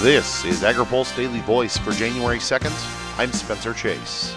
This is AgriPulse Daily Voice for January 2nd. I'm Spencer Chase.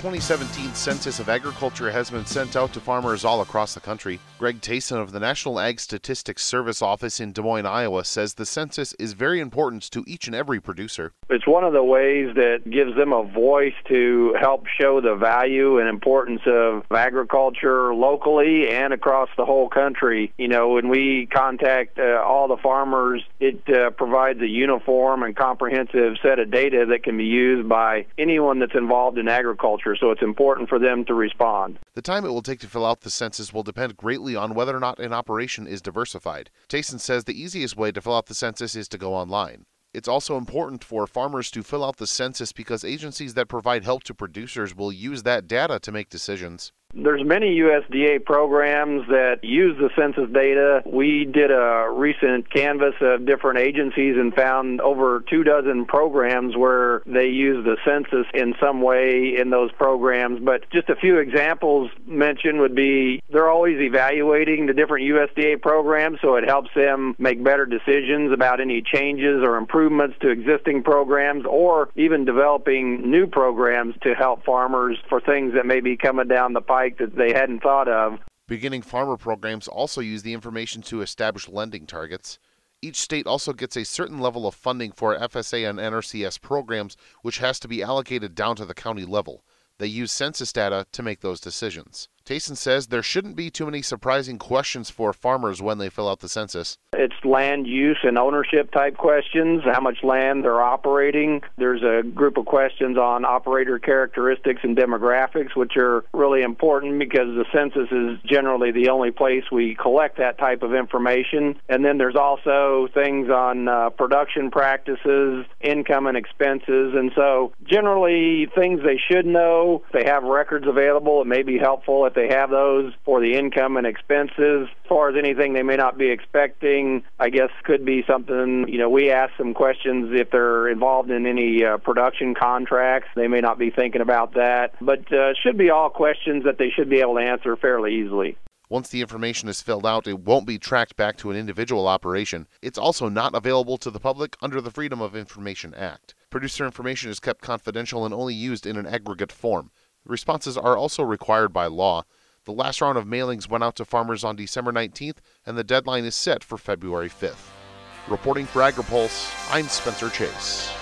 The 2017 Census of Agriculture has been sent out to farmers all across the country. Greg Thessen of the National Ag Statistics Service Office in Des Moines, Iowa says the census is very important to each and every producer. It's one of the ways that gives them a voice to help show the value and importance of agriculture locally and across the whole country. You know, when we contact uh, all the farmers, it uh, provides a uniform and comprehensive set of data that can be used by anyone that's involved in agriculture so it's important for them to respond. The time it will take to fill out the census will depend greatly on whether or not an operation is diversified. Thessen says the easiest way to fill out the census is to go online. It's also important for farmers to fill out the census because agencies that provide help to producers will use that data to make decisions. There's many USDA programs that use the census data. We did a recent canvas of different agencies and found over two dozen programs where they use the census in some way in those programs. But just a few examples mentioned would be they're always evaluating the different USDA programs, so it helps them make better decisions about any changes or improvements to existing programs or even developing new programs to help farmers for things that may be coming down the pipe that they hadn't thought of. Beginning farmer programs also use the information to establish lending targets. Each state also gets a certain level of funding for FSA and NRCS programs, which has to be allocated down to the county level. They use census data to make those decisions. Thessen says there shouldn't be too many surprising questions for farmers when they fill out the census. It's land use and ownership type questions, how much land they're operating. There's a group of questions on operator characteristics and demographics, which are really important because the census is generally the only place we collect that type of information. And then there's also things on uh, production practices, income and expenses. And so generally things they should know. They have records available, it may be helpful if they have those for the income and expenses. As far as anything they may not be expecting, I guess could be something, you know, we ask some questions if they're involved in any uh, production contracts. They may not be thinking about that, but uh, should be all questions that they should be able to answer fairly easily. Once the information is filled out, it won't be tracked back to an individual operation. It's also not available to the public under the Freedom of Information Act. Producer information is kept confidential and only used in an aggregate form. Responses are also required by law. The last round of mailings went out to farmers on December 19th, and the deadline is set for February 5th. Reporting for AgriPulse, I'm Spencer Chase.